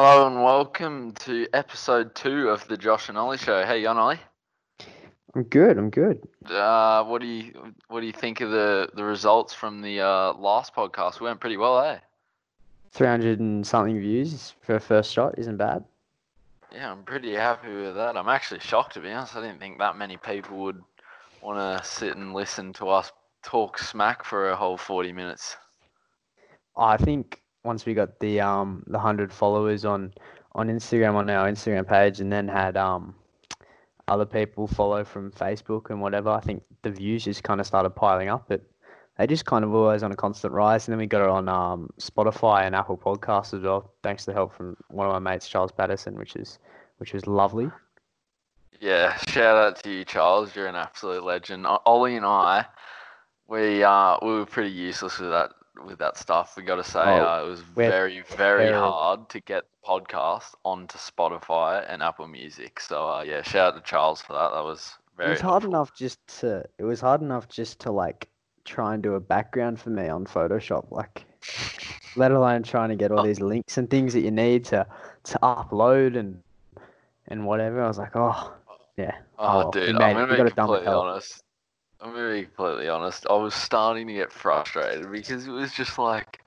Hello and welcome to episode two of the Josh and Ollie show. Hey, you on, Ollie? I'm good. I'm good. Uh, what do you what do you think of the the results from the uh, last podcast? We went pretty well, eh? 300 and something views for a first shot isn't bad. Yeah, I'm pretty happy with that. I'm actually shocked to be honest. I didn't think that many people would want to sit and listen to us talk smack for a whole 40 minutes. I think once we got the um the hundred followers on on Instagram on our Instagram page, and then had um other people follow from Facebook and whatever, I think the views just kind of started piling up. But they just kind of always on a constant rise, and then we got it on um Spotify and Apple Podcasts as well, thanks to the help from one of my mates, Charles Patterson, which is which was lovely. Yeah, shout out to you, Charles. You're an absolute legend. Ollie and I, we uh we were pretty useless with that with that stuff. We got to say, Oh, uh, it was very, very terrible. hard to get the podcast onto Spotify and Apple Music. So uh, yeah, shout out to Charles for that. That was very. It was hard helpful. enough just to it was hard enough just to like try and do a background for me on Photoshop, like let alone trying to get all Oh. these links and things that you need to to upload and and whatever. I was like, oh yeah. Oh, we dude, I'm gonna be completely honest. I'm gonna be completely honest. I was starting to get frustrated because it was just like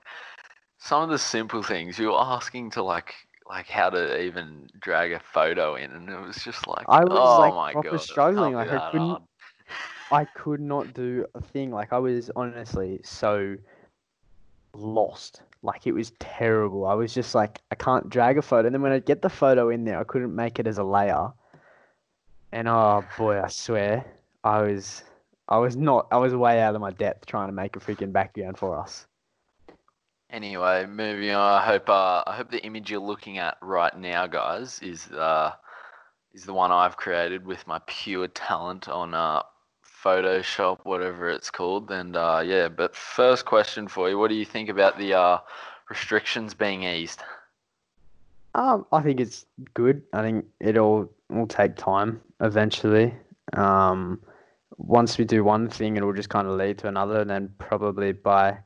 some of the simple things you were asking to like like how to even drag a photo in, and it was just like, I was, oh like, my proper god, struggling, like, I couldn't- hard. I could not do a thing. Like I was honestly so lost. Like it was terrible. I was just like, I can't drag a photo. And then when I get the photo in there, I couldn't make it as a layer. And oh boy, I swear, I was, I was not, I was way out of my depth trying to make a freaking background for us. Anyway, moving on. I hope uh, I hope the image you're looking at right now, guys, is uh, is the one I've created with my pure talent on uh, Photoshop, whatever it's called. And uh, yeah, but first question for you: What do you think about the uh, restrictions being eased? Um, I think it's good. I think it'll will take time eventually. Um, once we do one thing, it'll just kind of lead to another, and then probably by,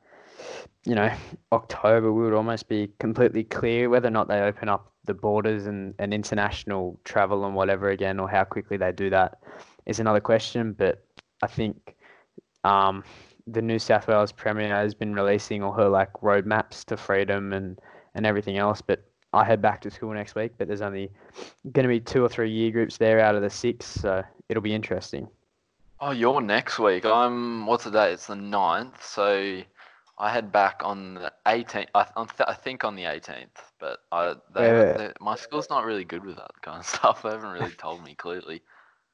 you know, October, we would almost be completely clear whether or not they open up the borders and, and international travel and whatever again, or how quickly they do that is another question. But I think um, the New South Wales Premier has been releasing all her like roadmaps to freedom and, and everything else. But I head back to school next week, but there's only going to be two or three year groups there out of the six, so it'll be interesting. Oh, you're next week. I'm. What's the date? It's the 9th, So I head back on the 18th. I, th- I think on the 18th, but I they, Yeah. they, my school's not really good with that kind of stuff. They haven't really told me clearly.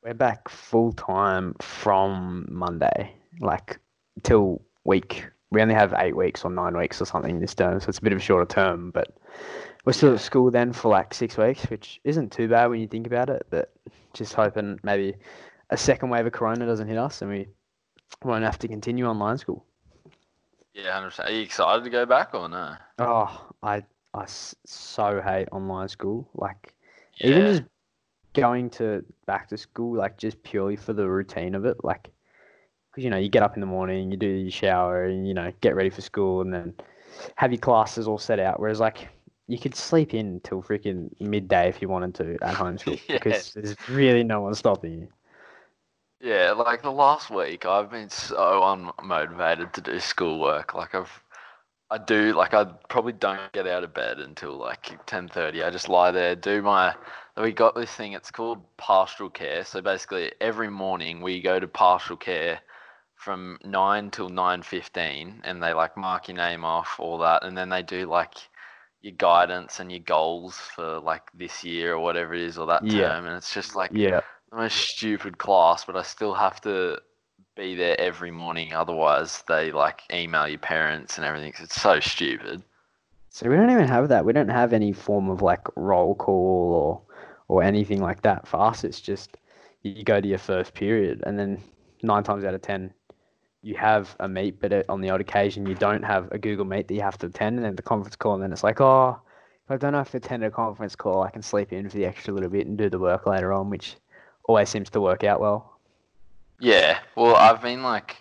We're back full time from Monday, like till week. We only have eight weeks or nine weeks or something this term, so it's a bit of a shorter term. But we're still at school then for like six weeks, which isn't too bad when you think about it. But just hoping maybe a second wave of Corona doesn't hit us and we won't have to continue online school. Yeah, 100%. Are you excited to go back or no? Oh, I I so hate online school. Like even just going to back to school, like just purely for the routine of it, like because you know you get up in the morning, you do your shower, and you know get ready for school, and then have your classes all set out. Whereas like you could sleep in till freaking midday if you wanted to at home school Yeah. because there's really no one stopping you. Yeah, like the last week, I've been so unmotivated to do schoolwork. Like I've, I do like I probably don't get out of bed until like ten thirty. I just lie there, do my. We got this thing. It's called pastoral care. So basically, every morning we go to pastoral care from nine till nine fifteen, and they like mark your name off, all that, and then they do like your guidance and your goals for like this year or whatever it is or that Yeah. term, and it's just like Yeah, the most stupid class, but I still have to be there every morning. Otherwise, they like email your parents and everything. It's so stupid. so we don't even have that. We don't have any form of like roll call or or anything like that. For us, it's just you go to your first period, and then nine times out of ten, you have a meet, but on the odd occasion you don't have a Google Meet that you have to attend, and then the conference call, and then it's like, oh, if I don't have to attend a conference call, I can sleep in for the extra little bit and do the work later on, which always seems to work out well. Yeah. Well, I've been like,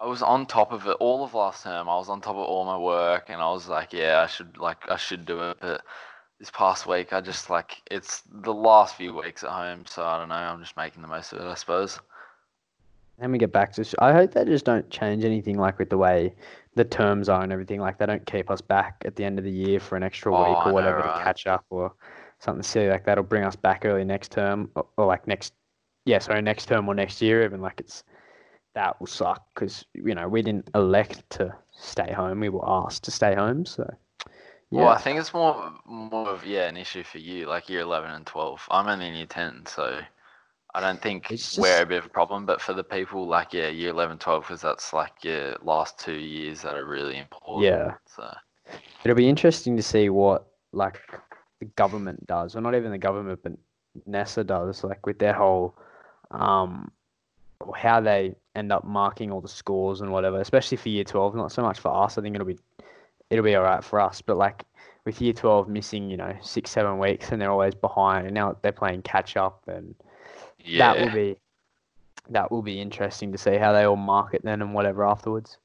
I was on top of it all of last term. I was on top of all my work, and I was like, yeah, I should like I should do it, but this past week, I just like it's the last few weeks at home, so I don't know. I'm just making the most of it, I suppose. Then we get back to. I hope they just don't change anything like with the way the terms are and everything. Like they don't keep us back at the end of the year for an extra Oh, week or whatever right? to catch up or something silly like that'll bring us back early next term or, or like next. Yeah, sorry, next term or next year. Even like it's that will suck because you know we didn't elect to stay home. We were asked to stay home. So yeah, Well, I think it's more more of yeah an issue for you, like year eleven and twelve. I'm only in year ten, so I don't think It's we're a bit of a problem. But for the people like yeah, year 11, 12, because that's like your last two years that are really important. yeah. So It'll be interesting to see what like the government does, or not even the government, but NESA does, like with their whole um how they end up marking all the scores and whatever, especially for year twelve. Not so much for us. I think it'll be it'll be alright for us, but like with year twelve missing, you know, six, seven weeks and they're always behind and now they're playing catch up and yeah, that will be that will be interesting to see how they all mark it then and whatever afterwards.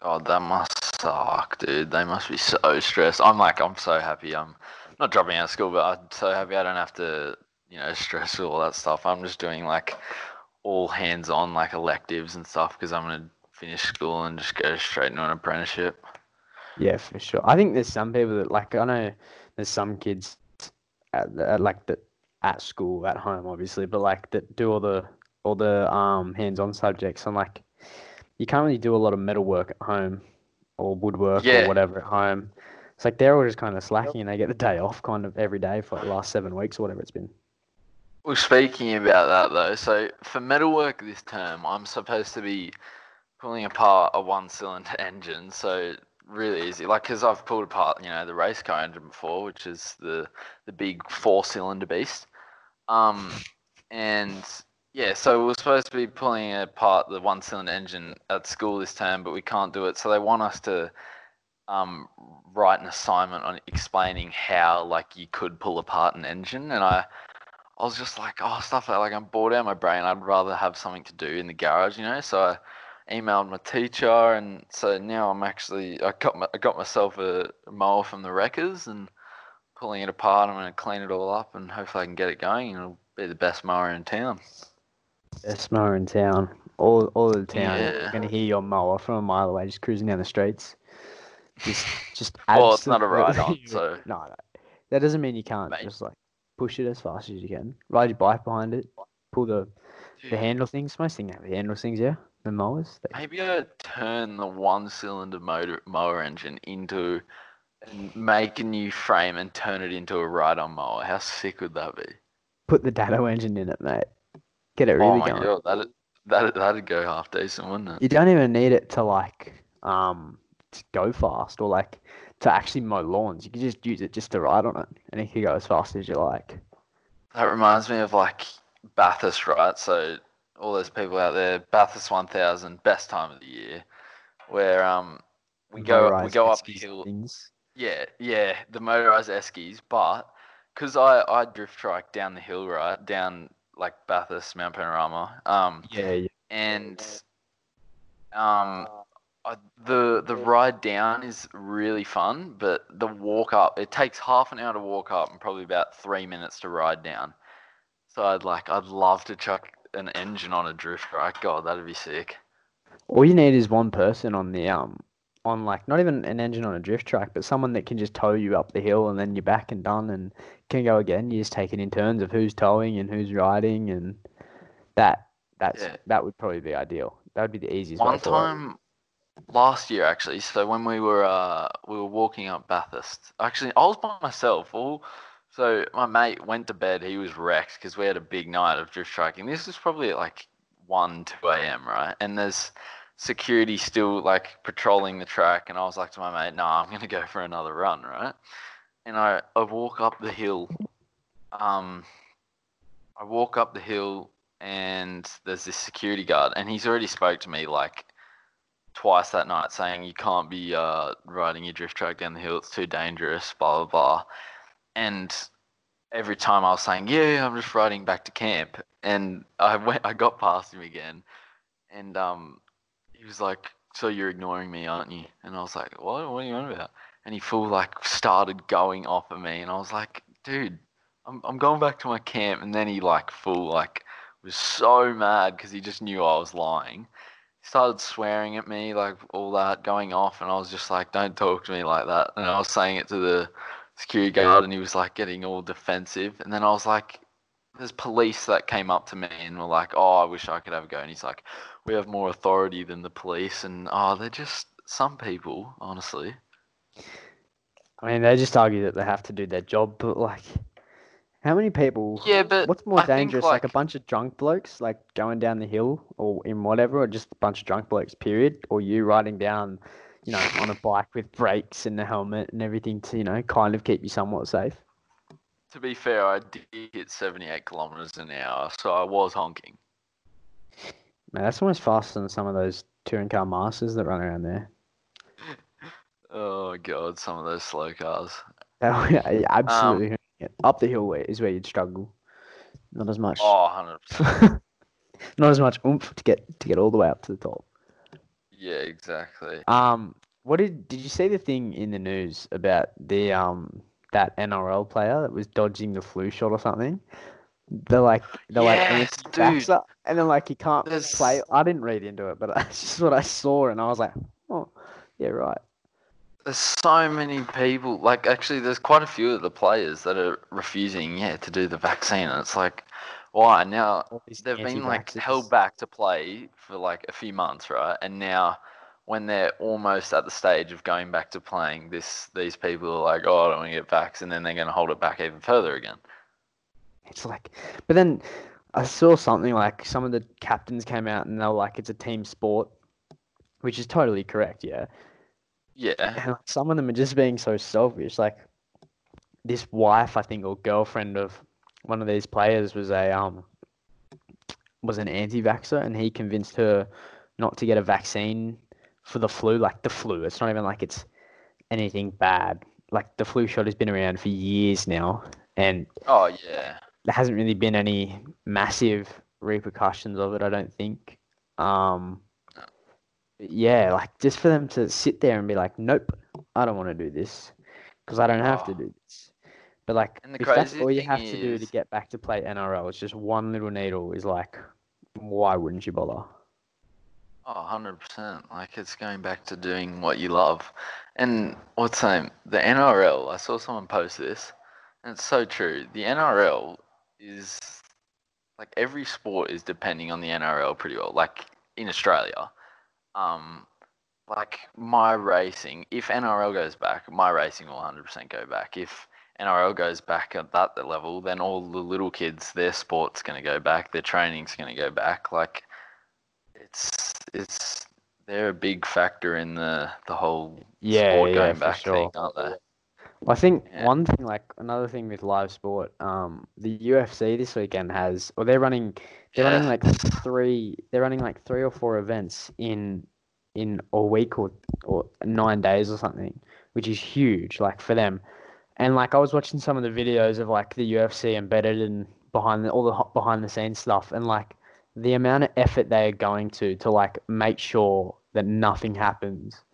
God, that must suck, dude. They must be so stressed. I'm like, I'm so happy. I'm not dropping out of school, but I'm so happy I don't have to, you know, stress with all that stuff. I'm just doing like all hands-on like electives and stuff because I'm gonna finish school and just go straight into an apprenticeship. Yeah, for sure. I think there's some people that like I know there's some kids at, at like that at school at home obviously, but like that do all the all the um hands-on subjects and like you can't really do a lot of metal work at home or woodwork Yeah. or whatever at home. It's like they're all just kind of slacking and they get the day off kind of every day for like the last seven weeks or whatever it's been. Well, speaking about that though, so for metalwork this term, I'm supposed to be pulling apart a one-cylinder engine. So really easy, like because I've pulled apart, you know, the race car engine before, which is the the big four-cylinder beast. Um, and yeah, so we're supposed to be pulling apart the one-cylinder engine at school this term, but we can't do it. So they want us to um, write an assignment on explaining how like you could pull apart an engine, and I. I was just like, oh, stuff like, like I'm bored out of my brain. I'd rather have something to do in the garage, you know. So I emailed my teacher, and so now I'm actually I got my, I got myself a mower from the wreckers and pulling it apart. I'm gonna clean it all up, and hopefully I can get it going. And it'll be the best mower in town. Best mower in town. All all of the town. Yeah. You're gonna hear your mower from a mile away, just cruising down the streets. Just just Well, it's not a ride-on, so- no, no. That doesn't mean you can't Mate. just like push it as fast as you can. Ride your bike behind it. Pull the the handle things. Most things have the handle things, yeah. The mowers. They, Maybe I turn the one-cylinder motor mower engine into and make a new frame and turn it into a ride-on mower. How sick would that be? put the Dado engine in it, mate. Get it really oh my going. god, that that that'd go half decent, wouldn't it? You don't even need it to like um to go fast or like to actually mow lawns. You can just use it just to ride on it, and it can go as fast as you like. That reminds me of like Bathurst, right? So all those people out there, Bathurst 1000, best time of the year, where um we go we go up the hill. Things. Yeah, yeah, the motorized eskies, but because I I drift trike down the hill, right, down like Bathurst, Mount Panorama, um, Yeah, yeah. and um, I, the the ride down is really fun, but the walk up it takes half an hour to walk up and probably about three minutes to ride down. So I'd like I'd love to chuck an engine on a drift trike. God, that'd be sick. All you need is one person on the um on like not even an engine on a drift trike, but someone that can just tow you up the hill and then you're back and done and can go again. You just take it in turns of who's towing and who's riding and that that's Yeah. that would probably be ideal. That would be the easiest One time last year actually, so when we were uh we were walking up Bathurst. Actually, I was by myself. All so my mate went to bed. He was wrecked because we had a big night of drift striking. This was probably like one two a.m. right, and there's security still like patrolling the track. And I was like to my mate, "Nah, I'm gonna go for another run." Right, and I I walk up the hill. Um, I walk up the hill and there's this security guard and he's already spoke to me like twice that night saying you can't be uh, riding your drift trike down the hill it's too dangerous blah blah blah. And every time i was saying yeah i'm just riding back to camp and i went i got past him again. And um he was like so you're ignoring me aren't you? And i was like what? What are you on about? And he full like started going off at me, and I was like, dude, I'm I'm going back to my camp, and then he like full like was so mad because he just knew I was lying. Started swearing at me, like all that, going off, and I was just like, don't talk to me like that. And I was saying it to the security guard, and he was like getting all defensive, and then I was like, there's police that came up to me and were like, "Oh, I wish I could have a go." And he's like, "We have more authority than the police." And oh, they're just some people, honestly. I mean, they just argue that they have to do their job, but like, how many people? Yeah, but What's more I think, dangerous, like, a bunch of drunk blokes, like going down the hill or in whatever, or just a bunch of drunk blokes, period, or you riding down, you know, on a bike with brakes and a helmet and everything to, you know, kind of keep you somewhat safe. To be fair, I did hit 78 kilometers an hour, so I was honking. Man, that's almost faster than some of those touring car masters that run around there. Oh god, some of those slow cars. That would- yeah, Um, absolutely. Yeah. Up the hill is where you'd struggle. Not as much. Oh, 100%. not as much oomph to get to get all the way up to the top. Yeah, exactly. Um, what did did you see the thing in the news about the um that NRL player that was dodging the flu shot or something? They're like they're Yes, like anti-vaxxer, and then like he can't There's- play. I didn't read into it, but that's just what I saw, and I was like, oh, yeah, right. There's so many people. Like, actually, there's quite a few of the players that are refusing, yeah, to do the vaccine. And it's like, why? Now, they've been like held back to play for like a few months, right? And now, when they're almost at the stage of going back to playing, this these people are like, oh, I don't want to get vax, and then they're going to hold it back even further again. It's like, but then I saw something like some of the captains came out and they were like, it's a team sport, which is totally correct, yeah. Yeah, And like, some of them are just being so selfish. Like this wife, I think, or girlfriend of one of these players was a um was an anti-vaxxer, and he convinced her not to get a vaccine for the flu. Like the flu, it's not even like it's anything bad. Like the flu shot has been around for years now, and oh yeah, there hasn't really been any massive repercussions of it, I don't think. Um, yeah, like just for them to sit there and be like, nope, I don't want to do this because I don't have to Oh. do this. But like, if that's all you have to do to get back to play NRL, it's just one little needle. Is like, why wouldn't you bother? Oh, 100%. Like, it's going back to doing what you love. And what's the name? The NRL, I saw someone post this, and it's so true. The NRL is, like, every sport is depending on the NRL pretty well. Like, in Australia, um, like, my racing, if NRL goes back, my racing will 100% go back. If NRL goes back at that level, then all the little kids, their sport's going to go back, their training's going to go back. Like, it's it's they're a big factor in the the whole Yeah, sport yeah, going back thing, sure. aren't they? Well, I think Yeah. one thing, like another thing with live sport, um, the UFC this weekend has, or they're running, they're running like three, they're running like three or four events in in a week or or nine days or something, which is huge, like for them. And like I was watching some of the videos of like the UFC embedded and behind the, all the behind the scenes stuff, and like the amount of effort they are going to to like make sure that nothing happens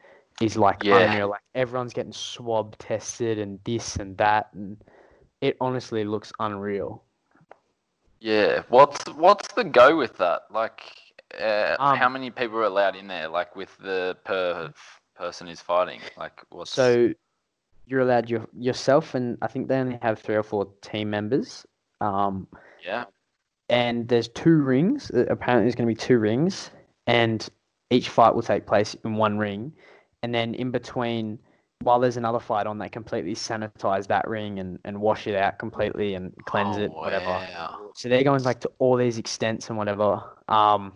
is like Yeah. unreal. Like everyone's getting swab tested and this and that, and it honestly looks unreal. Yeah. What's what's the go with that? Like, uh, Um, how many people are allowed in there? Like, with the per person who's fighting? Like, what's So you're allowed your yourself, and I think they only have three or four team members. Um, yeah. and there's two rings. uh, Apparently, there's going to be two rings, and each fight will take place in one ring. And then in between, while there's another fight on, they completely sanitize that ring and, and wash it out completely and cleanse Oh, it, whatever. So they're going like to all these extents and whatever. Um,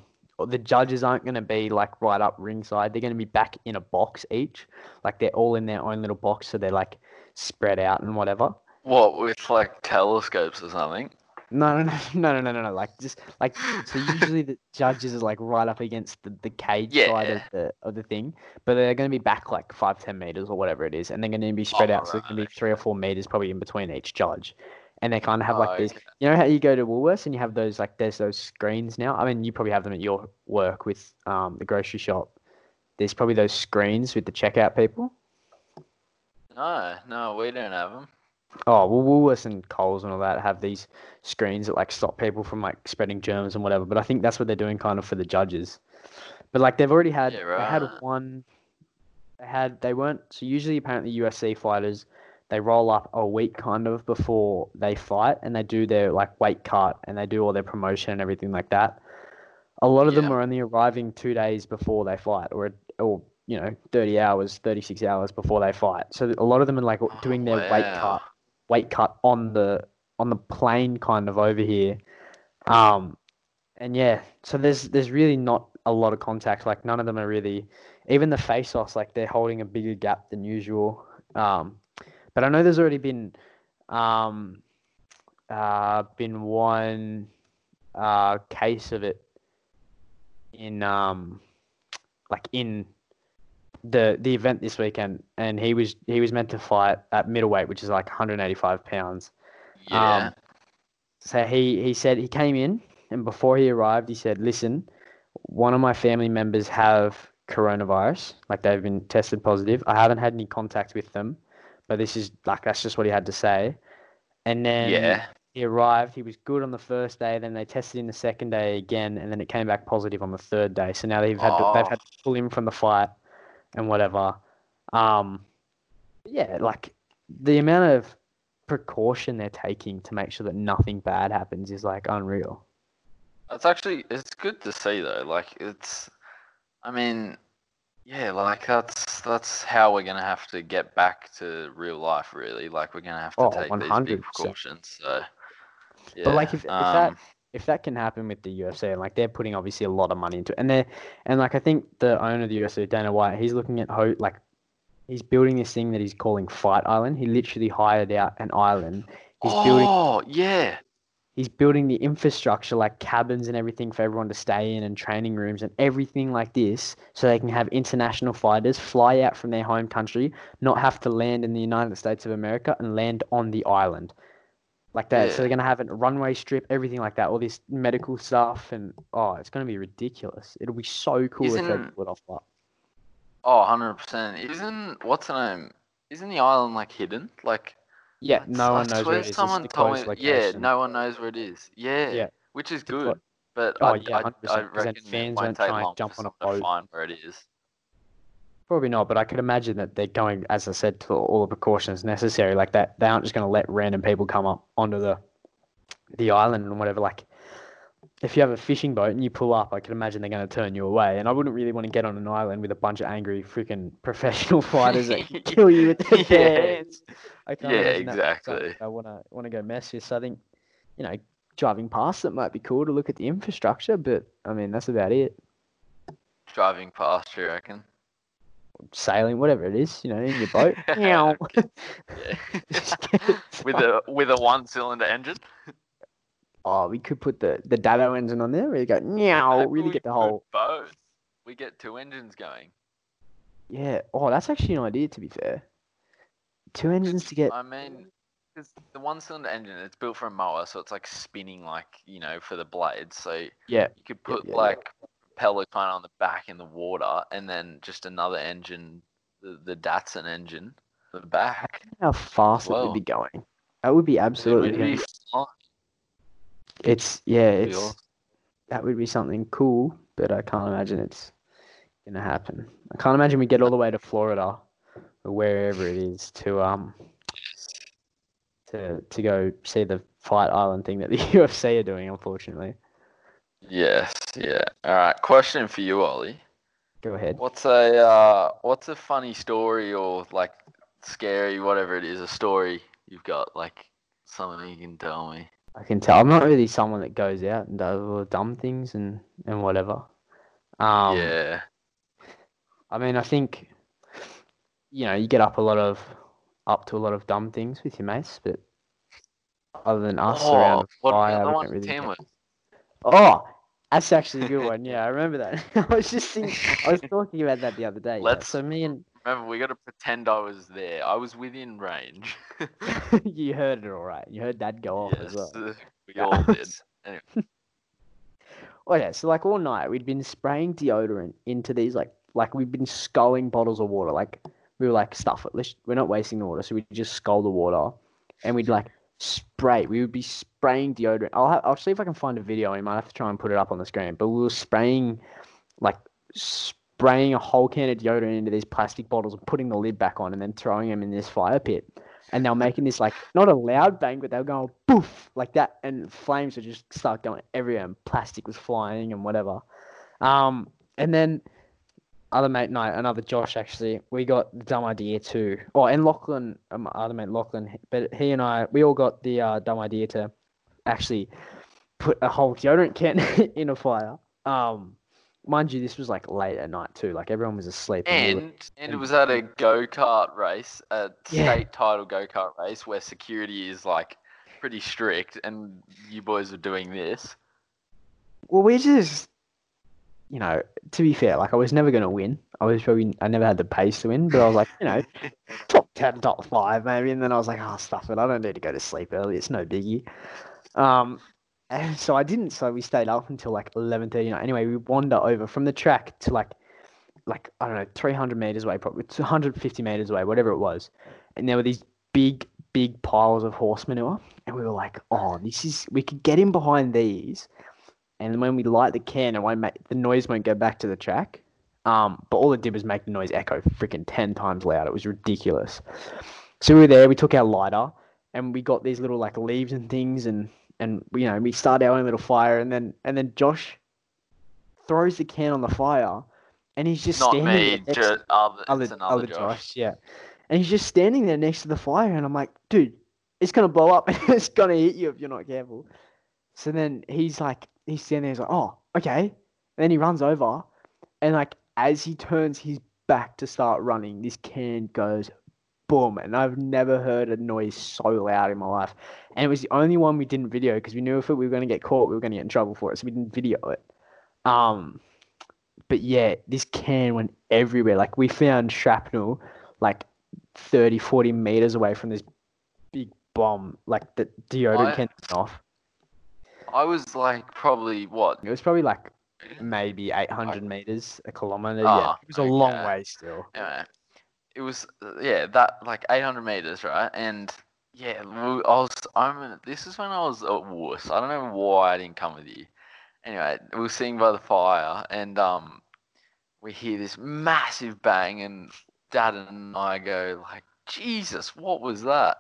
the judges aren't going to be like right up ringside. They're going to be back in a box each. Like they're all in their own little box, so they're like spread out and whatever. What with like telescopes or something? No, no, no, no, no, no, no. Like just like so. Usually the judges are like right up against the, the cage side of the of the thing, but they're going to be back like five, ten meters or whatever it is, and they're going to be spread out. So it's going to be three or four meters probably in between each judge, and they kind of have like Oh, these. okay. You know how you go to Woolworths and you have those like there's those screens now. I mean, you probably have them at your work with um the grocery shop. There's probably those screens with the checkout people. No, no, we don't have them. Oh well, Woolworths and Coles and all that have these screens that like stop people from like spreading germs and whatever. But I think that's what they're doing kind of for the judges. But like they've already had, Yeah, they had one. They had they weren't so usually apparently UFC fighters they roll up a week kind of before they fight and they do their like weight cut and they do all their promotion and everything like that. A lot of them are only arriving two days before they fight or or you know 30 hours 36 hours before they fight so a lot of them are like doing their weight Wow. cut weight cut on the on the plane kind of over here. Um, and yeah, so there's there's really not a lot of contact. Like none of them are really, even the face offs, like they're holding a bigger gap than usual. Um, but I know there's already been, um, uh, been one, uh, case of it in um, like in the the event this weekend, and he was he was meant to fight at middleweight, which is like 185 pounds. Yeah. Um, so he he said he came in, and before he arrived, he said, "Listen, one of my family members have coronavirus. Like they've been tested positive. I haven't had any contact with them, but this is like that's just what he had to say." And then yeah. he arrived. He was good on the first day. Then they tested him the second day again, and then it came back positive on the third day. So now they've had to, they've Oh. had to pull him from the fight and whatever. Um, yeah, like the amount of precaution they're taking to make sure that nothing bad happens is like unreal. It's actually it's good to see though. Like it's, I mean, yeah, like that's that's how we're gonna have to get back to real life. Really, like we're gonna have to Oh, take these 100%. big precautions. So, yeah. But like if, if um, that if that can happen with the UFC, and like they're putting obviously a lot of money into it, and they're and like I think the owner of the UFC, Dana White, he's looking at ho- like he's building this thing that he's calling Fight Island. He literally hired out an island. He's building oh yeah, he's building the infrastructure like cabins and everything for everyone to stay in and training rooms and everything like this so they can have international fighters fly out from their home country not have to land in the united states of america and land on the island like that so they're going to have a runway strip everything like that all this medical stuff and oh it's going to be ridiculous it'll be so cool if they Isn't- pull it off but oh 100 percent. Isn't what's the name? Isn't the island like hidden? Like yeah I- no I one knows where it is Someone told me, yeah, no one knows where it is. Yeah, Yeah. which is It's a clo- good. But Oh, I, yeah, I, 100%, I reckon fans won't take try and long jump on a someone to find where it is. Probably not, but I could imagine that they're going, as I said, to all the precautions necessary. Like that, they aren't just going to let random people come up onto the the island and whatever. Like, if you have a fishing boat and you pull up, I can imagine they're going to turn you away. And I wouldn't really want to get on an island with a bunch of angry freaking professional fighters that can kill you with their Yeah. hands. I can't Yeah, imagine that exactly. I want to want to go mess with. So I think, you know, driving past it might be cool to look at the infrastructure, but I mean that's about it. Driving past, you reckon? Sailing, whatever it is, you know, in your boat. Yeah. Just get it with a with a one cylinder engine. Oh, we could put the the Dado engine on there. Where you go, meow, Maybe really we get the whole. both. We get two engines going. Yeah. Oh, that's actually an idea. To be fair, two engines to get. I mean, because the one cylinder engine, it's built for a mower, so it's like spinning like you know for the blades. So yeah, you could put yeah, yeah. like propeller kind of on the back in the water, and then just another engine, the, the Datsun engine, the back. How fast it would be going. That would be absolutely. It would be fun. It's yeah. It's awesome. that would be something cool, but I can't imagine it's gonna happen. I can't imagine we get all the way to Florida or wherever it is to um to to go see the Fight Island thing that the UFC are doing. Unfortunately, Yes, yeah. All right. Question for you, Ollie. go ahead. What's a uh, what's a funny story or like scary, whatever it is, a story you've got, like something you can tell me? I can tell. I'm not really someone that goes out and does all the dumb things and, and whatever. Um, yeah. I mean, I think, you know, you get up a lot of, up to a lot of dumb things with your mates, but other than us around Oh, a what fire, the we one don't really? Oh, that's actually a good one. Yeah, I remember that. I was just thinking, I was talking about that the other day. Let's- So me and Remember, we got to pretend I was there. I was within range. you heard it all right. You heard Dad go off as well. uh, we all did. Oh yeah, so like all night we'd been spraying deodorant into these like like we'd been sculling bottles of water, like we were like, stuff it. Let's, we're not wasting the water, so we just scull the water, and we'd like spray. We would be spraying deodorant. I'll have, I'll see if I can find a video. I might have to try and put it up on the screen. But we were spraying, like spraying a whole can of deodorant into these plastic bottles and putting the lid back on, and then throwing them in this fire pit. And they were making this like not a loud bang, but they were going poof like that, and flames would just start going everywhere, and plastic was flying and whatever. Um, and then other mate, no, another Josh actually. We got the dumb idea too. Oh, and Lachlan, um, other mate Lachlan, but he and I, we all got the uh, dumb idea to actually put a whole deodorant can in a fire. Um, mind you, this was like late at night too. Like everyone was asleep. And we were- and it was at a go kart race, a Yeah. state title go kart race where security is like pretty strict, and you boys are doing this. well, we just, you know, to be fair, like I was never gonna win. I was probably, I never had the pace to win, but I was like, you know, top ten, top five maybe. And then I was like, oh, stuff it. I don't need to go to sleep early. It's no biggie. Um, and so I didn't. So we stayed up until like eleven thirty. Anyway, we wander over from the track to like, like I don't know, three hundred meters away, probably two hundred fifty meters away, whatever it was. And there were these big, big piles of horse manure, and we were like, oh, this is. We could get in behind these, and when we light the can, it won't make the noise won't go back to the track. Um, but all it did was make the noise echo freaking ten times loud. It was ridiculous. So we were there. We took our lighter and we got these little like leaves and things, and and you know we started our own little fire, and then and then Josh throws the can on the fire, and he's just Not standing me, there next- just other, other, it's another other Josh. Josh, yeah. And he's just standing there next to the fire, and I'm like, dude, it's gonna blow up, and it's gonna hit you if you're not careful. So then he's like, he's standing there, he's like, oh, okay. And then he runs over, and like as he turns his back to start running, this can goes boom, and I've never heard a noise so loud in my life. And it was the only one we didn't video because we knew if we were gonna get caught, we were gonna get in trouble for it, so we didn't video it. Um, but yeah, this can went everywhere. Like we found shrapnel like 30, 40 meters away from this big bomb, like the deodorant I- can off. I was like probably what? It was probably like maybe 800 meters, a kilometer. yeah, Ah, it was a long way still. Anyway, it was uh, yeah that like 800 meters, right? And yeah, I was. I'm. This is when I was at wuss. I don't know why I didn't come with you. Anyway, we were sitting by the fire, and um, we hear this massive bang, and Dad and I go like, Jesus, what was that?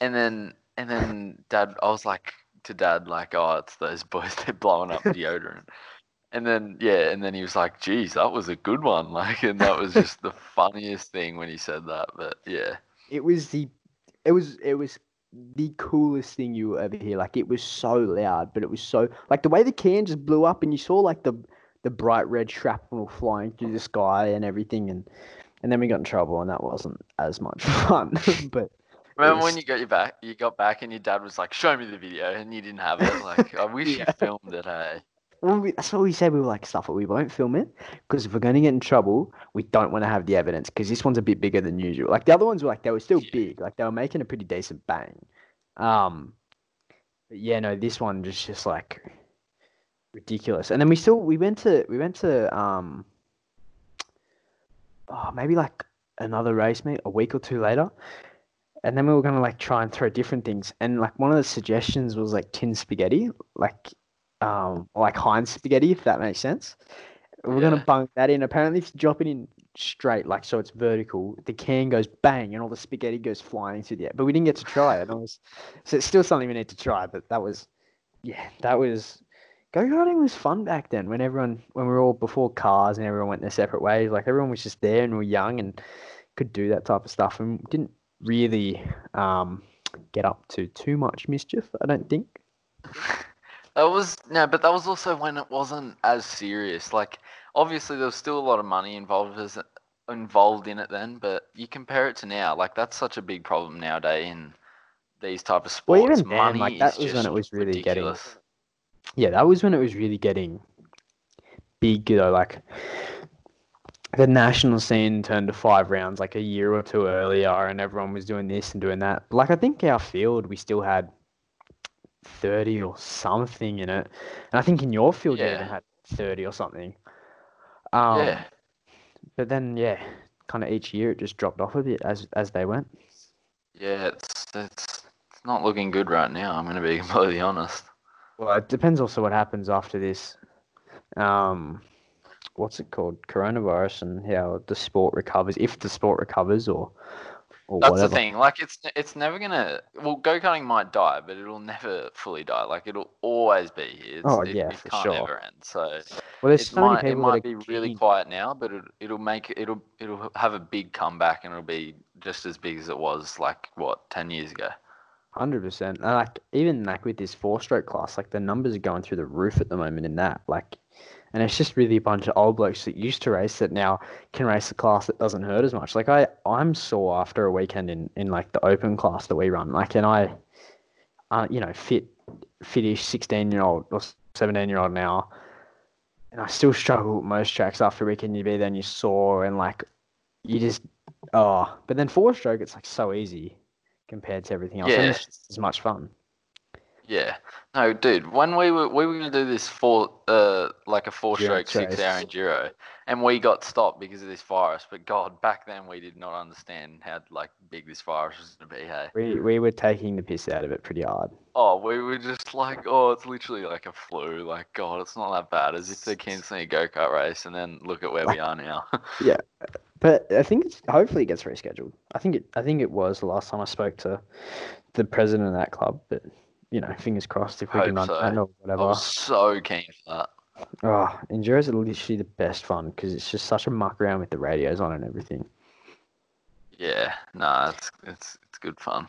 And then and then Dad, I was like to Dad like, oh, it's those boys. They're blowing up deodorant. And then yeah, and then he was like, "Geez, that was a good one." Like, and that was just the funniest thing when he said that. But yeah, It was the, it was it was the coolest thing you will ever hear. Like it was so loud, but it was so like the way the can just blew up, and you saw like the the bright red shrapnel flying through the sky and everything, and and then we got in trouble, and that wasn't as much fun. but remember was- when you got your back, you got back, and your dad was like, "Show me the video," and you didn't have it. Like, I wish Yeah. you filmed it. Hey, Well, we, that's what we said. We were like, stuff it. We won't film it because if we're going to get in trouble, we don't want to have the evidence because this one's a bit bigger than usual. Like the other ones were like they were still Yeah. big. Like they were making a pretty decent bang. Um, but yeah, no, this one just just like ridiculous. And then we still we went to we went to um, oh maybe like another race, meet a week or two later. And then we were gonna like try and throw different things. And like one of the suggestions was like tin spaghetti, like um like Heinz spaghetti, if that makes sense. We're gonna Yeah. bunk that in. Apparently, if you drop it in straight, like so it's vertical, the can goes bang and all the spaghetti goes flying through the air. But we didn't get to try it. Was, so it's still something we need to try. But that was, yeah, that was go karting was fun back then. When everyone, when we were all before cars and everyone went their separate ways, like everyone was just there and we were young and could do that type of stuff and didn't really um get up to too much mischief. I don't think. that was no, but that was also when it wasn't as serious. Like, obviously, there was still a lot of money involved as involved in it then. But you compare it to now, like that's such a big problem nowadays in these type of sports. Well, even then, money like, that was when it was really getting- Yeah, that was when it was really getting big, you know, like the national scene turned to five rounds like a year or two earlier and everyone was doing this and doing that. Like I think our field we still had thirty or something in it. And I think in your field you even had thirty or something. Um yeah. but then yeah, kind of each year it just dropped off a bit as as they went. Yeah, it's it's it's not looking good right now. I'm gonna be completely honest. Well, it depends also what happens after this. Um, what's it called? Coronavirus and how the sport recovers, if the sport recovers, or or That's whatever. the thing. Like it's it's never gonna. Well, go karting might die, but it'll never fully die. Like it'll always be here. It's, Oh, it, yeah, it for can't sure. ever end. So Well, there's it so might it might be really keen- quiet now, but it, it'll make it'll it'll have a big comeback and it'll be just as big as it was like what ten years ago. Hundred percent. And like even like with this four stroke class, like the numbers are going through the roof at the moment in that. Like and it's just really a bunch of old blokes that used to race that now can race a class that doesn't hurt as much. Like I I'm sore after a weekend in, in like the open class that we run. Like and I uh, you know, fit fitish sixteen year old or seventeen year old now. And I still struggle with most tracks after a weekend you be then you sore and like you just oh but then four stroke it's like so easy compared to everything else. And Yeah. it's just as much fun. Yeah. No, dude. When we were we were gonna do this four uh like a four stroke six hour enduro, and we got stopped because of this virus. But God, back then we did not understand how like big this virus was gonna be. Hey. We we were taking the piss out of it pretty hard. Oh, we were just like, oh, it's literally like a flu. Like, God, it's not that bad. As if they canceling a go kart race, and then look at where we are now. Yeah. But I think it's hopefully it gets rescheduled. I think it I think it was the last time I spoke to the president of that club. But you know, fingers crossed if we can run Hope so. that or whatever. I'm so keen for that. Oh, enduros are literally the best fun because it's just such a muck around with the radios on and everything. Yeah, nah, it's it's it's good fun.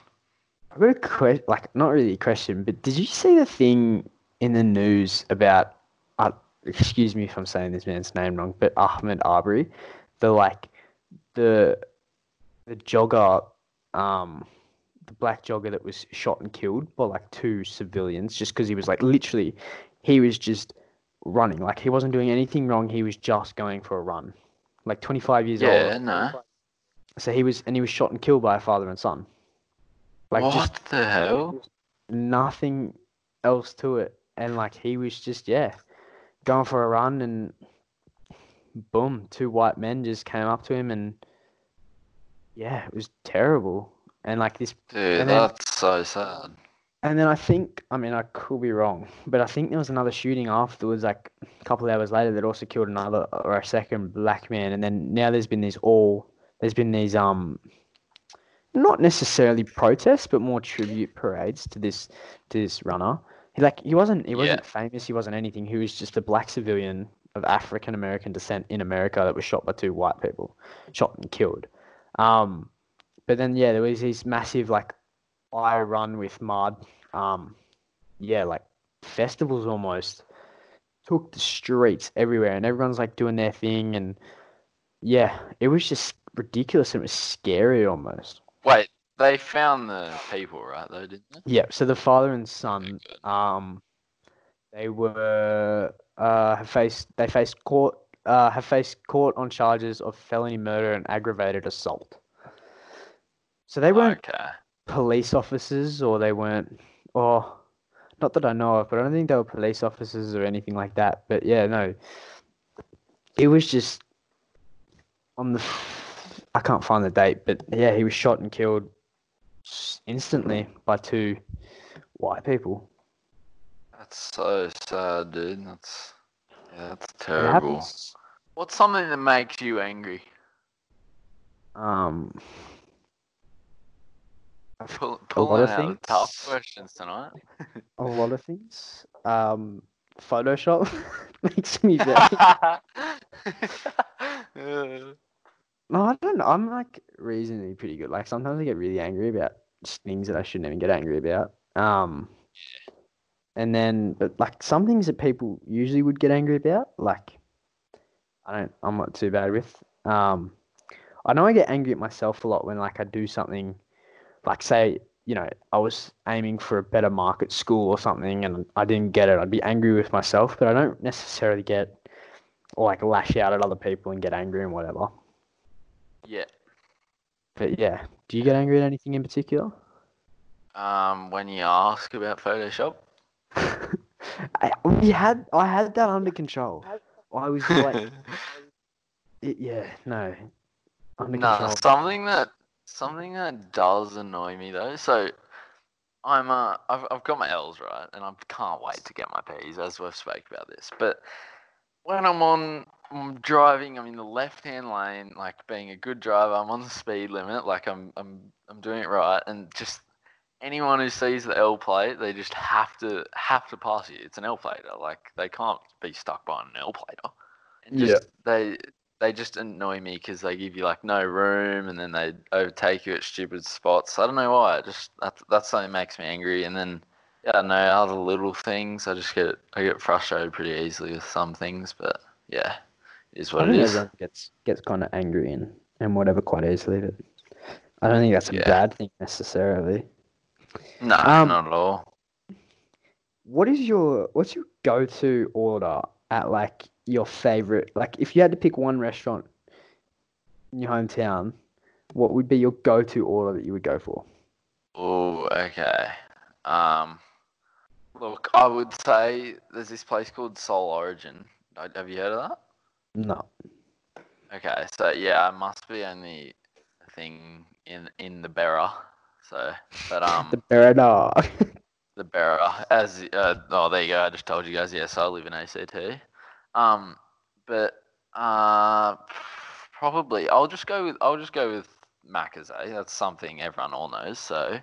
I've got a question, like not really a question, but did you see the thing in the news about? Uh, excuse me if I'm saying this man's name wrong, but Ahmaud Arbery, the like, the, the jogger, um, the black jogger that was shot and killed by like two civilians just because he was like literally, he was just running like he wasn't doing anything wrong. He was just going for a run, like 25 years Yeah, old. no. So he was, and he was shot and killed by a father and son. Like what just the hell? nothing else to it. And like he was just yeah, going for a run and boom, two white men just came up to him and yeah, it was terrible. And like this Dude, then- that's so sad. and then I think I mean I could be wrong, but I think there was another shooting afterwards, like a couple of hours later that also killed another or a second black man. And then now there's been these all there's been these um not necessarily protests, but more tribute parades to this to this runner. He like he wasn't he wasn't famous, he wasn't anything. He was just a black civilian of African American descent in America that was shot by two white people, shot and killed. Um, but then yeah, there was these massive like I run with Maud. Um, yeah, like festivals almost took the streets everywhere, and everyone's like doing their thing, and yeah, it was just ridiculous. and It was scary almost. Wait, they found the people, right? Though, didn't they? Yeah. So the father and son, um, they were uh have faced they faced court uh have faced court on charges of felony murder and aggravated assault. So they weren't Okay. police officers or they weren't or not that I know of, but I don't think they were police officers or anything like that. But yeah, no. It was just on the I can't find the date, but yeah, he was shot and killed instantly by two white people. That's so sad, dude. That's yeah, that's terrible. What's something that makes you angry? Um Pull, pulling of out the tough questions tonight. a lot of things. Um Photoshop makes me very No, I don't know. I'm like reasonably pretty good. Like sometimes I get really angry about things that I shouldn't even get angry about. Um, and then but like some things that people usually would get angry about, like I don't. I'm not too bad with. Um, I know I get angry at myself a lot when like I do something, like say you know I was aiming for a better mark at school or something and I didn't get it. I'd be angry with myself, but I don't necessarily get or like lash out at other people and get angry and whatever. yeah. But yeah, do you get angry at anything in particular? Um, when you ask about Photoshop, I, we had I had that under control. I was like, it, yeah, no, under No, control. something that something that does annoy me though. So I'm uh I've I've got my L's right, and I can't wait to get my P's as we've spoke about this. But when I'm on I'm driving, I'm in the left hand lane, like being a good driver, I'm on the speed limit, like I'm I'm I'm doing it right, and just anyone who sees the L plate, they just have to have to pass you. It's an L plater, like they can't be stuck behind an L plater. And Yeah. just they they just annoy me because they give you like no room and then they overtake you at stupid spots. I don't know why. It just that, that's something that makes me angry. And then yeah, I know other little things. I just get I get frustrated pretty easily with some things. But yeah, it is what it think gets gets kind of angry and and whatever quite easily. But I don't think that's a Yeah. bad thing necessarily. No, Um, not at all. What is your what's your go-to order at like your favorite? Like if you had to pick one restaurant in your hometown, what would be your go-to order that you would go for? Oh, okay. Um, look, I would say there's this place called Soul Origin. Uh, Have you heard of that? No. Okay, so yeah, I must be only thing in in the Berra. So, but um, The Berada. the Berra, as uh, oh, there you go. I just told you guys. Yes, I live in ACT. Um, but uh, probably I'll just go with I'll just go with Macca's. Eh? That's something everyone all knows. So,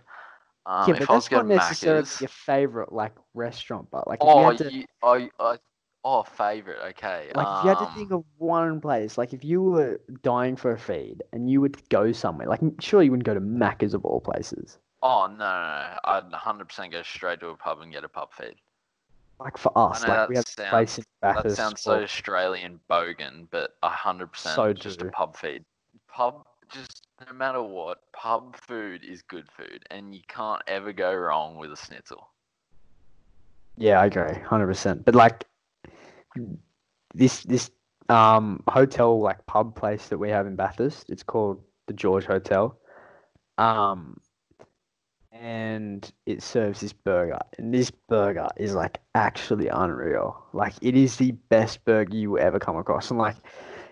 um, yeah, if but I was that's not necessarily Macca's, your favorite like restaurant, but like you oh, had to you, oh, oh, oh, favorite. Okay. like if you had to um, think of one place, like if you were dying for a feed and you would go somewhere, like surely you wouldn't go to Macca's of all places. Oh no, no, no! I'd 100% go straight to a pub and get a pub feed. Like for us, like we that have place in That Bathurst. sounds so Australian bogan, but hundred percent So just a pub feed. Pub, just no matter what, pub food is good food, and you can't ever go wrong with a schnitzel. Yeah, I agree, hundred percent. But like this this um hotel like pub place that we have in Bathurst, it's called the George Hotel. Um and it serves this burger. And this burger is like actually unreal. Like it is the best burger you will ever come across. And like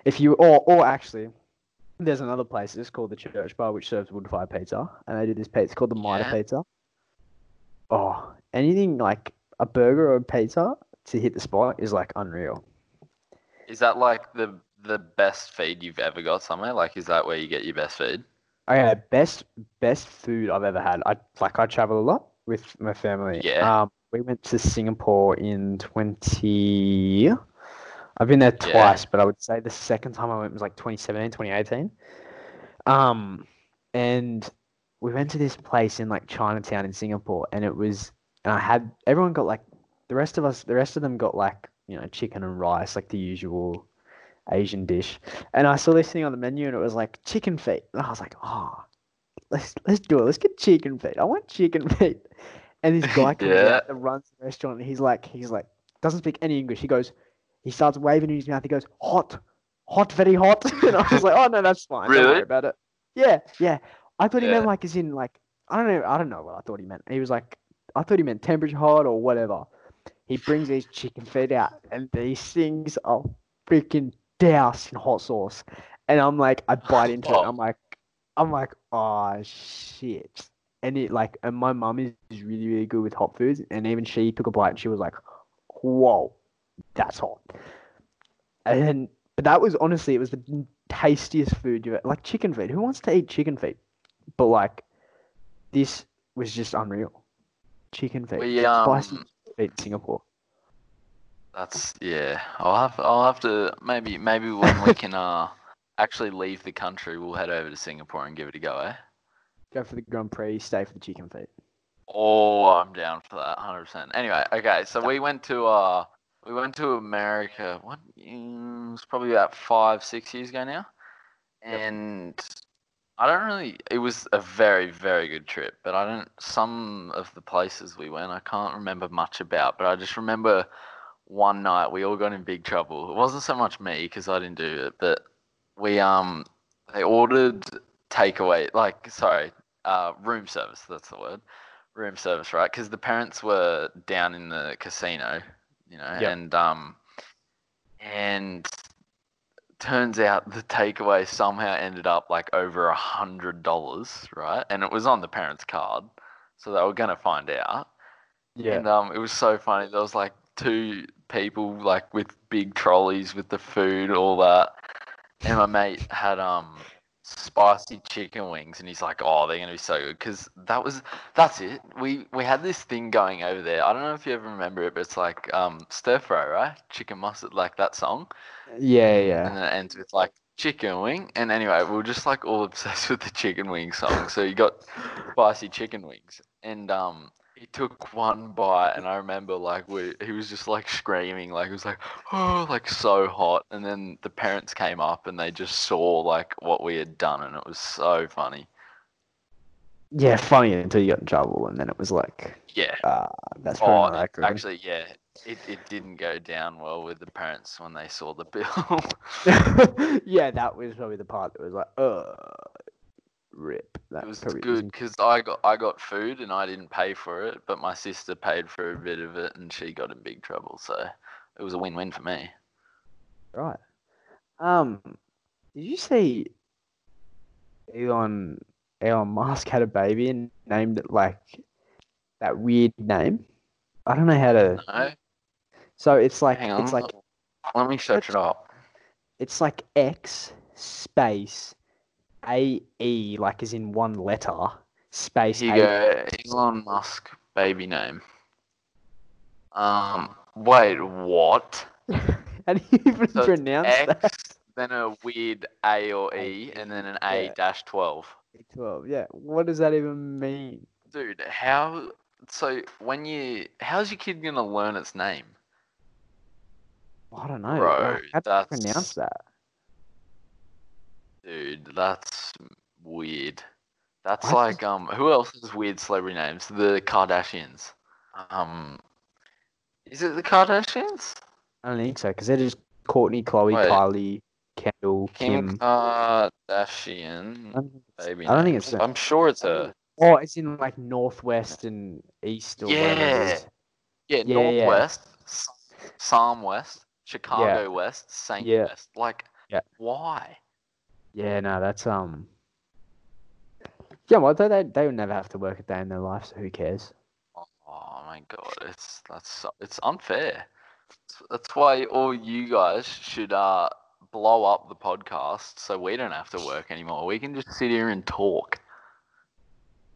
if you or or actually there's another place, it's called the Church Bar, which serves wood fire pizza. And they do this pizza it's called the Mitre Yeah. Pizza. Oh, anything like a burger or a pizza to hit the spot is like unreal. Is that like the the best feed you've ever got somewhere? Like, is that where you get your best feed? Okay, best best food I've ever had. I like I travel a lot with my family. Yeah. Um, we went to Singapore in twenty. I've been there Yeah. twice, but I would say the second time I went was like 2017, 2018. Um, and we went to this place in like Chinatown in Singapore, and it was, and I had everyone got like the rest of us, the rest of them got like you know chicken and rice, like the usual Asian dish. And I saw this thing on the menu, and it was like chicken feet, and I was like, oh, let's let's do it. Let's get chicken feet. I want chicken feet. And this guy comes Yeah. out that runs the restaurant, and he's like, he's like, doesn't speak any English. He goes, he starts waving in his mouth. He goes, hot, hot, very hot. and I was like, oh no, that's fine. Don't Really? worry about it. Yeah, yeah. I thought he meant like as in like I don't know. I don't know what I thought he meant. He was like, I thought he meant temperature hot or whatever. He brings these chicken feet out, and these things are freaking doused in hot sauce. And I'm like, I bite into it. Oh. I'm like, I'm like, oh shit. And it like, and my mum is really really good with hot foods, and even she took a bite and she was like, whoa, that's hot. And then, but that was honestly, it was the tastiest food you ever like chicken feet. Who wants to eat chicken feet? But like, this was just unreal. Chicken feet, We spicy um, feet in Singapore. That's yeah. I'll have I'll have to maybe maybe when we can uh actually leave the country, we'll head over to Singapore and give it a go, eh? Go for the Grand Prix, stay for the chicken feet. Oh, I'm down for that, hundred percent. Anyway, okay, so we went to uh, we went to America. What? mm, It was probably about five, six years ago now, and I don't really. It was a very, very good trip, but I don't. Some of the places we went, I can't remember much about, but I just remember one night we all got in big trouble. It wasn't so much me because I didn't do it, but we um, they ordered takeaway, like sorry, uh, room service. That's the word room service, right? Because the parents were down in the casino, you know, Yep. and um, and turns out the takeaway somehow ended up like over a hundred dollars, right? And it was on the parents' card, so they were gonna find out. Yeah. And um, it was so funny. There was like two people like with big trolleys with the food, all that. And my mate had um spicy chicken wings, and he's like, "Oh, they're gonna be so good." Because that was that's it. We we had this thing going over there. I don't know if you ever remember it, but it's like um stir fry, right? Chicken mustard, like that song. Yeah, And yeah. then it ends with like chicken wing. And anyway, we are just like all obsessed with the chicken wing song. So you got spicy chicken wings. And um he took one bite and I remember like we he was just like screaming, like it was like oh like so hot. And then the parents came up and they just saw like what we had done and it was so funny. Yeah, funny until you got in trouble, and then it was like, Yeah. uh, that's Oh, actually, yeah. It, it didn't go down well with the parents when they saw the bill. yeah, that was probably the part that was like, uh, rip. That It was good because I got I got food and I didn't pay for it, but my sister paid for a bit of it and she got in big trouble. So it was a win-win for me. Right. Um, did you see Elon Elon Musk had a baby and named it like that weird name? I don't know how to. No, So it's like hang on. it's like let me search it up. it's like X space A E like as in one letter space Here A- you go, Elon Musk baby name. Um, wait, what? How do you even So pronounce X, that? then a weird A or E, and then an A Yeah. dash twelve. Twelve. Yeah. What does that even mean? Dude, how? So when you, how's your kid gonna learn its name? I don't know. Bro, how do you pronounce that? Dude, that's weird. That's I like um, who else has weird celebrity names? The Kardashians. Um, is it the Kardashians? I don't think so because they're just Kourtney, Khloe. Kylie, Kendall, Kim, Kim. Kardashian. I don't Baby I don't think it's. I'm sure it's her. Oh, it's in like northwest and east or Yeah. Yeah, Yeah, yeah. Northwest, S- Psalm West, Chicago West, Saint Yeah. West. Like, Yeah. why? Yeah, no, that's um. Yeah, well, they they they would never have to work a day in their life, so who cares? Oh my god, it's that's so, it's unfair. That's- why all you guys should uh blow up the podcast so we don't have to work anymore. We can just sit here and talk.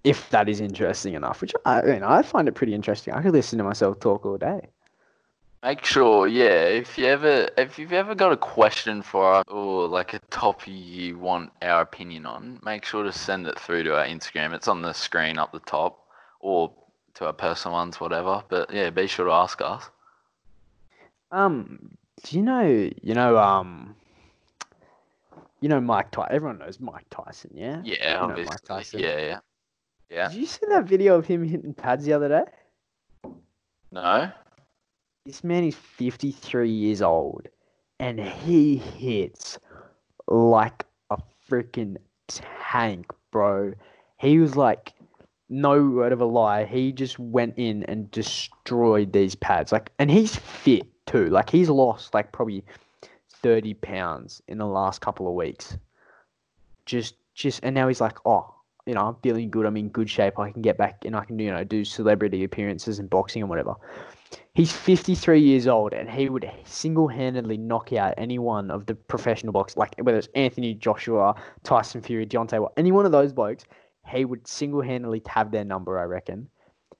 If that is interesting enough, which I know I find it pretty interesting. I could listen to myself talk all day. Make sure, yeah, if you ever if you've ever got a question for us or like a topic you want our opinion on, make sure to send it through to our Instagram. It's on the screen up the top or to our personal ones, whatever. But yeah, be sure to ask us. Um, do you know you know um. You know Mike Tyson. Everyone knows Mike Tyson, yeah. Yeah, You know Mike. Tyson. Yeah, yeah. Yeah. Did you see that video of him hitting pads the other day? No? This man is 53 years old and he hits like a freaking tank, bro. He was like, no word of a lie. He just went in and destroyed these pads. Like, and he's fit too. Like, he's lost like probably 30 pounds in the last couple of weeks. Just, just, and now he's like, oh, you know, I'm feeling good. I'm in good shape. I can get back and I can, you know, do celebrity appearances and boxing and whatever. He's 53 years old and he would single handedly knock out any one of the professional boxers, like whether it's Anthony Joshua, Tyson Fury, Deontay, Wa- any one of those blokes, he would single handedly have their number, I reckon.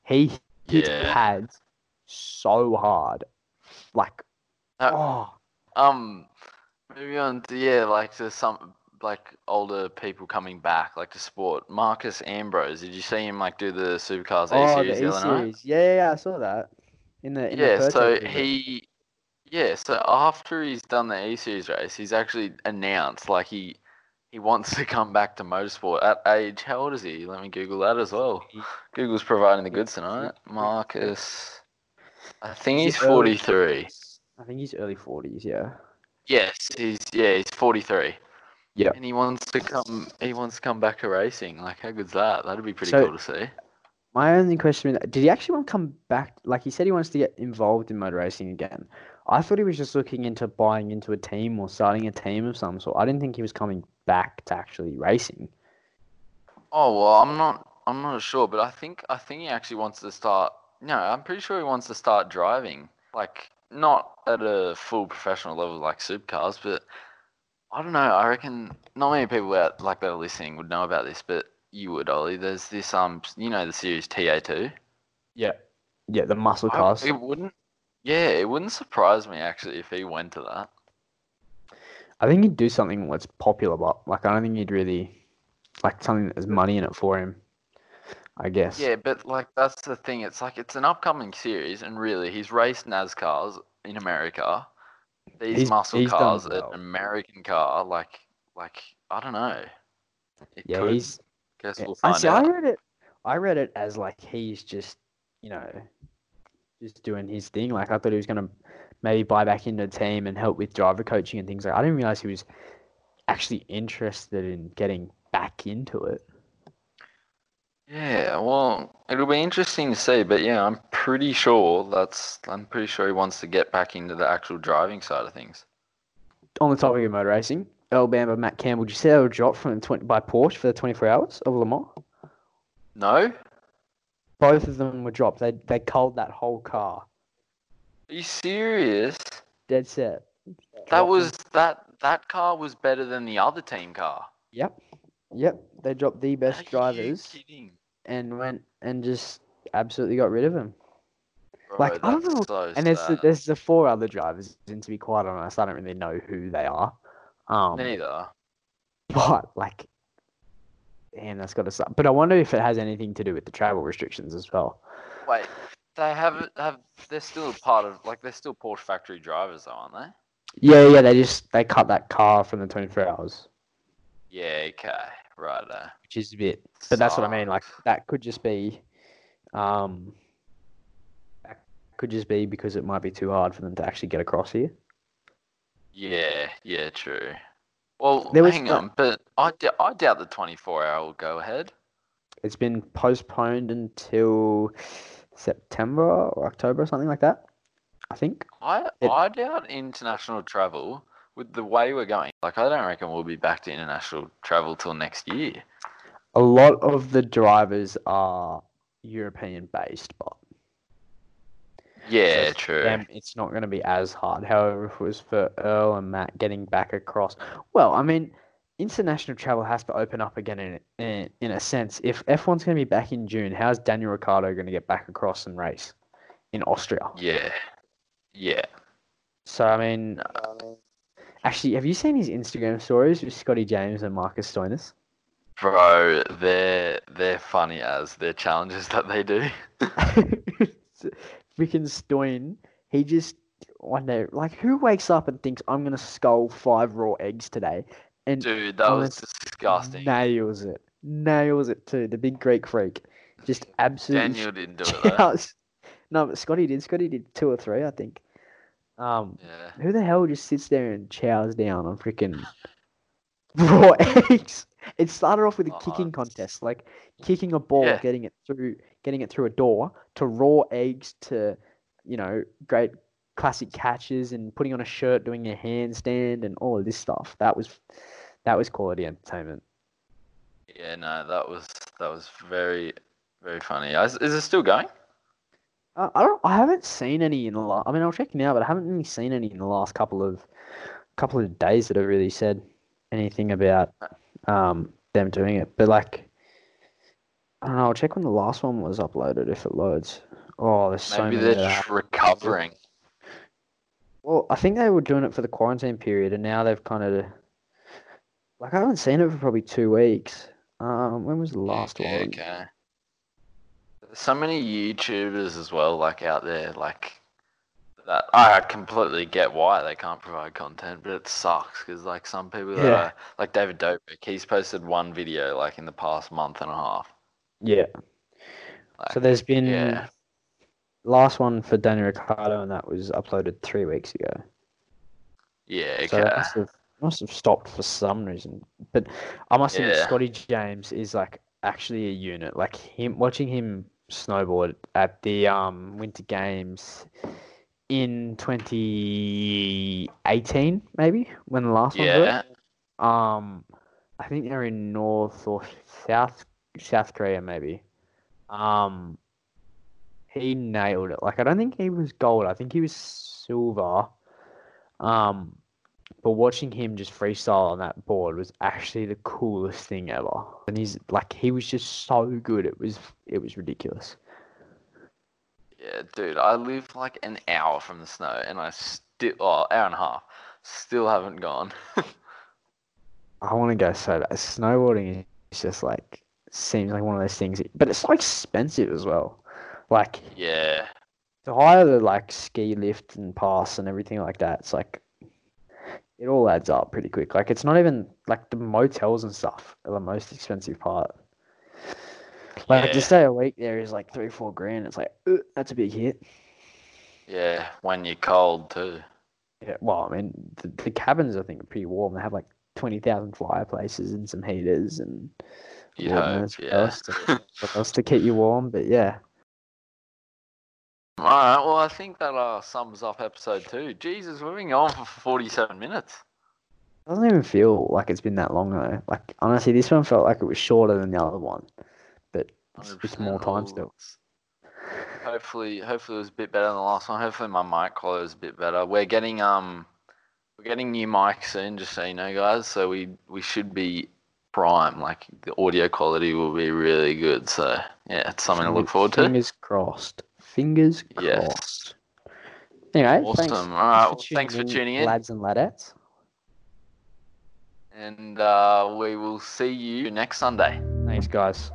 He hits Yeah. pads so hard. Like, Uh, oh, Um, moving on to yeah, like to some like older people coming back, like to sport. Marcos Ambrose, did you see him like do the Supercars A oh, series the the other night? Yeah, yeah, yeah, I saw that. In the, in Yeah, Perth so he, yeah, so after he's done the E series race, he's actually announced like he he wants to come back to motorsport at age. How old is he? Let me Google that as well. Google's providing the goods tonight. Marcos, I think he's forty three. I think he's early 40s, yeah. Yes, he's yeah, he's forty three. Yeah. And he wants to come. He wants to come back to racing. Like, how good's that? That'd be pretty So- cool to see. My only question did he actually want to come back? Like he said, he wants to get involved in motor racing again. I thought he was just looking into buying into a team or starting a team of some sort. I didn't think he was coming back to actually racing. Oh well, I'm not. I'm not sure, but I think I think he actually wants to start. No, I'm pretty sure he wants to start driving. Like not at a full professional level like supercars, but I don't know. I reckon not many people out like that are listening would know about this, but you would, Ollie. There's this um, you know, the series TA2. Yeah. Yeah, the muscle I- cars. It wouldn't. Yeah, it wouldn't surprise me actually if he went to that. I think he'd do something that's popular, but like I don't think he'd really like something that has money in it for him. I guess. Yeah, but like that's the thing. It's like it's an upcoming series, and really, he's raced NASCARs in America. These He's- muscle he's cars, well. an American car, like like I don't know. It Yeah, could. he's. Guess eh, we'll I find see. I read it. I read it as like he's just, you know, just doing his thing. Like I thought he was gonna maybe buy back into the team and help with driver coaching and things like. I didn't realize he was actually interested in getting back into it. Yeah, well, it'll be interesting to see, but yeah, I'm pretty sure that's. I'm pretty sure he wants to get back into the actual driving side of things. On the topic of motor racing, Earl Bamber Matt Campbell. Did you see they were dropped from the 20, by Porsche for the 24 hours of Le Mans? No, Both of them were dropped. They they culled that whole car. are you serious? Dead set. That Dropped was them. that that car was better than the other team car. Yep. Yep. They dropped the Are best you drivers and went and just absolutely got rid of them. Bro, Like, I don't know, So And there's the, there's the four other drivers, and to be quite honest, I don't really know who they are. Um, Neither. but like, and that's got to suck. But I wonder if it has anything to do with the travel restrictions as well. Wait, they have have they're still part of like they're still Porsche factory drivers though, aren't they? Yeah, yeah, they just they cut that car from the 24 hours, Yeah, okay, right. Uh, which is a bit. But that's what I mean. Like that could just be, um, could just be because it might be too hard for them to actually get across here. Yeah, yeah, true. Well, There was hang that- on, but I, d- I doubt the 24 hour will go ahead. It's been postponed until September or October or something like that. I think. I It- I doubt international travel with the way we're going. Like, I don't reckon we'll be back to international travel till next year. A lot of the drivers are European based, but Yeah, for true. them it's not going to be as hard. However, if it was for Earl and Matt getting back across, well, I mean, international travel has to open up again in in, in a sense. If F1's going to be back in June, how's Daniel Ricciardo going to get back across and race in Austria? Yeah, yeah. So I mean, actually, have you seen his Instagram stories with Scotty James and Marcus Stoinis? Bro, they're they're funny as their challenges that they do. Freaking Stoin, he just one day, like, who wakes up and thinks I'm gonna skull five raw eggs today, and Dude, that was disgusting. nails it, nails it too. The big Greek freak, just absolutely Daniel didn't do it though. No, but Scotty did. Scotty did two or three, I think. Um, Yeah. who the hell just sits there and chows down on freaking raw eggs? It started off with a Oh, kicking contest, like kicking a ball, Yeah. getting it through, getting it through a door, to raw eggs, to you know, great classic catches and putting on a shirt, doing a handstand, and all of this stuff. That was that was quality entertainment. Yeah, no, that was that was very very funny. Is, is it still going? Uh, I don't. I haven't seen any in the last. I mean, I'll check now, but I haven't really seen any in the last couple of couple of days that have really said anything about um them doing it. But like, I don't know. I'll check when the last one was uploaded if it loads. Oh, there's so Maybe many. they're just recovering. Well, I think they were doing it for the quarantine period, and now they've kind of like I haven't seen it for probably two weeks. Um, when was the last one? Okay. There's so many YouTubers as well, like out there, like that. I completely get why they can't provide content, but it sucks because like some people Yeah. are like David Dobrik, he's posted one video like in the past month and a half. Yeah. Like, So there's been yeah. last one for Daniel Ricciardo, and that was uploaded three weeks ago. yeah, okay. So must have must have stopped for some reason. But I must admit, Yeah. Scotty James is like actually a unit. Like him watching him snowboard at the um Winter Games in 2018, maybe when the last one. Yeah. Um, I think they're in North or South South Korea, maybe. Um, he nailed it. Like I don't think he was gold. I think he was silver. Um, but watching him just freestyle on that board was actually the coolest thing ever. And he's like he was just so good. It was it was ridiculous. Yeah, dude, I live like an hour from the snow, and I still, oh, hour and a half, still haven't gone. I want to go so bad. Snowboarding is just like seems like one of those things, but it's so expensive as well. Like yeah, to hire the like ski lift and pass and everything like that, it's like it all adds up pretty quick. Like it's not even like the motels and stuff are the most expensive part. Like Yeah. to stay a week there is like three, four grand. It's like that's a big hit. yeah, when you're cold too. Yeah, well, I mean the, the cabins I think are pretty warm. They have like twenty thousand fireplaces and some heaters and You'd hope, yeah. to- else to keep you warm. But yeah, All right, well, I think that uh, sums up episode two. Jesus, we've been on for 47 minutes. It doesn't even feel like it's been that long though. Like honestly, this one felt like it was shorter than the other one, but it's, it's more time still. Hopefully, hopefully it was a bit better than the last one. Hopefully my mic quality was a bit better. We're getting um, we're getting new mics soon, just so you know, guys. So we we should be prime. Like the audio quality will be really good. So yeah, it's something to look forward to. Fingers crossed. Fingers Yes. crossed. Anyway, Awesome. thanks, All right, well, for thanks for tuning in. lads and ladettes. And uh, we will see you next Sunday. Thanks, guys.